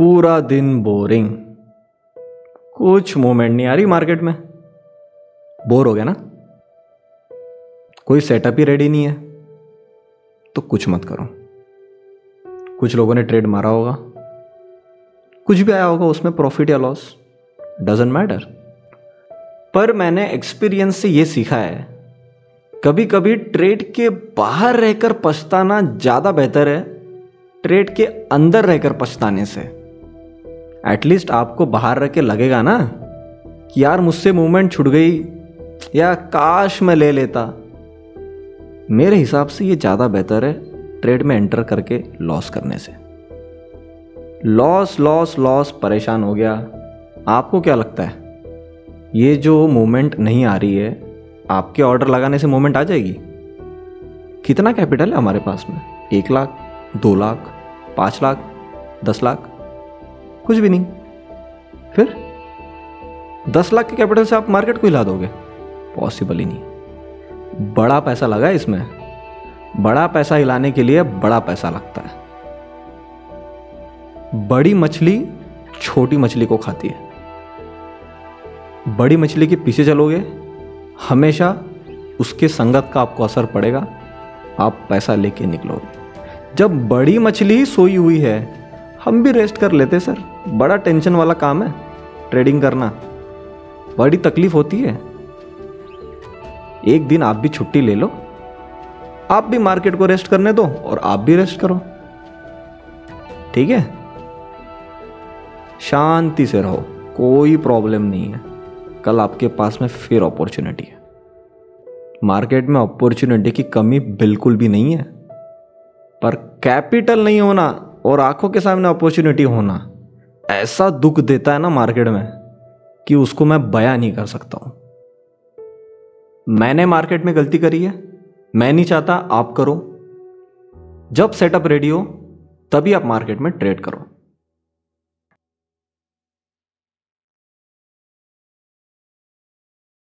पूरा दिन बोरिंग कुछ मूवमेंट नहीं आ रही मार्केट में. बोर हो गया ना? कोई सेटअप ही रेडी नहीं है. तो कुछ मत करो. कुछ लोगों ने ट्रेड मारा होगा. कुछ भी आया होगा, उसमें प्रॉफिट या लॉस डजेंट मैटर पर मैंने एक्सपीरियंस से ये सीखा है कभी कभी ट्रेड के बाहर रहकर पछताना ज़्यादा बेहतर है. ट्रेड के अंदर रहकर पछताने से. एटलीस्ट आपको बाहर रह के लगेगा ना कि यार मुझसे मूवमेंट छुट गई या काश मैं ले लेता। मेरे हिसाब से ये ज़्यादा बेहतर है ट्रेड में एंटर करके लॉस करने से। लॉस लॉस लॉस परेशान हो गया। आपको क्या लगता है? ये जो मूवमेंट नहीं आ रही है, आपके ऑर्डर लगाने से मूवमेंट आ जाएगी? कितना कैपिटल है हमारे पास में? एक लाख, दो लाख, पाँच लाख, दस लाख? कुछ भी नहीं। फिर? दस लाख के कैपिटल से आप मार्केट को हिला दोगे? पॉसिबल ही नहीं। बड़ा पैसा लगा इसमें। बड़ा पैसा हिलाने के लिए बड़ा पैसा लगता है। बड़ी मछली छोटी मछली को खाती है। बड़ी मछली के पीछे चलोगे, हमेशा उसके संगत का आपको असर पड़ेगा, आप पैसा लेके निकलोगे। जब बड़ी मछली सोई हुई है, हम भी रेस्ट कर लेते सर बड़ा टेंशन वाला काम है, ट्रेडिंग करना। बड़ी तकलीफ़ होती है। एक दिन आप भी छुट्टी ले लो। आप भी मार्केट को रेस्ट करने दो और आप भी रेस्ट करो। ठीक है? शांति से रहो, कोई प्रॉब्लम नहीं है। कल आपके पास में फिर अपॉर्चुनिटी है। मार्केट में अपॉर्चुनिटी की कमी बिल्कुल भी नहीं है। पर कैपिटल नहीं होना और आँखों के सामने अपॉर्चुनिटी होना ऐसा दुख देता है ना मार्केट में कि उसको मैं बयां नहीं कर सकता हूँ। मैंने मार्केट में गलती करी है, मैं नहीं चाहता आप करो। जब सेटअप रेडी हो, तभी आप मार्केट में ट्रेड करो।